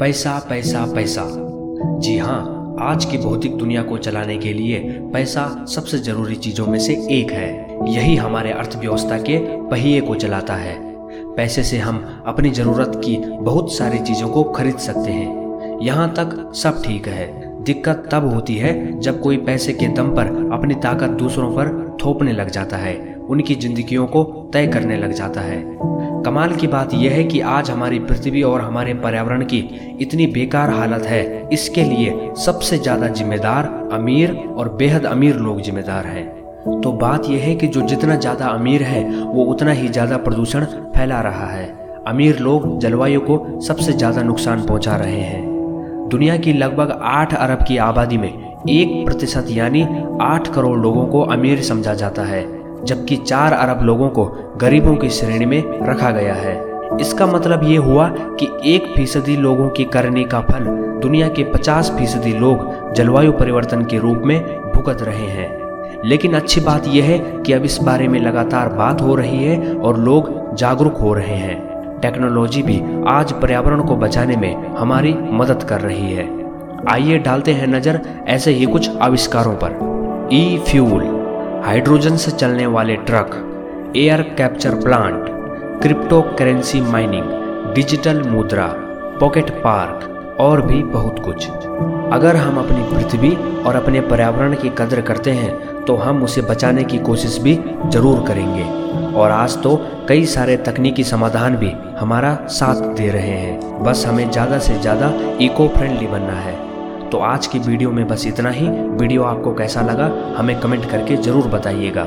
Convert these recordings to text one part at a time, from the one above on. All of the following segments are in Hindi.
पैसा पैसा पैसा। जी हाँ आज की भौतिक दुनिया को चलाने के लिए पैसा सबसे ज़रूरी चीज़ों में से एक है। यही हमारे अर्थव्यवस्था के पहिए को चलाता है। पैसे से हम अपनी ज़रूरत की बहुत सारी चीज़ों को खरीद सकते हैं। यहाँ तक सब ठीक है। दिक्कत तब होती है जब कोई पैसे के दम पर अपनी ताकत दूसरों पर थोपने लग जाता है। उनकी जिंदगियों को तय करने लग जाता है। कमाल की बात यह है कि आज हमारी पृथ्वी और हमारे पर्यावरण की इतनी बेकार हालत है। इसके लिए सबसे ज़्यादा जिम्मेदार अमीर और बेहद अमीर लोग जिम्मेदार हैं। तो बात यह है कि जो जितना ज़्यादा अमीर है, वो उतना ही ज़्यादा प्रदूषण फैला रहा है। अमीर लोग जलवायु को सबसे ज़्यादा नुकसान पहुँचा रहे हैं। दुनिया की लगभग आठ अरब की आबादी में एक प्रतिशत यानी आठ करोड़ लोगों को अमीर समझा जाता है। जबकि चार अरब लोगों को गरीबों की श्रेणी में रखा गया है। इसका मतलब ये हुआ कि एक फ़ीसदी लोगों की करनी का फल दुनिया के पचास फ़ीसदी लोग जलवायु परिवर्तन के रूप में भुगत रहे हैं। लेकिन अच्छी बात यह है कि अब इस बारे में लगातार बात हो रही है और लोग जागरूक हो रहे हैं। टेक्नोलॉजी भी आज पर्यावरण को बचाने में हमारी मदद कर रही है। आइए डालते हैं नज़र ऐसे ही कुछ आविष्कारों पर। ई फ्यूल। हाइड्रोजन से चलने वाले truck, air capture plant crypto currency mining, digital मुद्रा, पॉकेट पार्क और भी बहुत कुछ। अगर हम अपनी पृथ्वी और अपने पर्यावरण की कदर करते हैं तो हम उसे बचाने की कोशिश भी ज़रूर करेंगे। और आज तो कई सारे तकनीकी समाधान भी हमारा साथ दे रहे हैं। बस हमें ज़्यादा से ज़्यादा इको फ्रेंडली बनना है। तो आज की वीडियो में बस इतना ही। वीडियो आपको कैसा लगा, हमें कमेंट करके ज़रूर बताइएगा।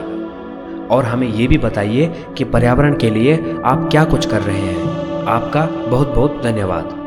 और हमें ये भी बताइए कि पर्यावरण के लिए आप क्या कुछ कर रहे हैं। आपका बहुत बहुत धन्यवाद।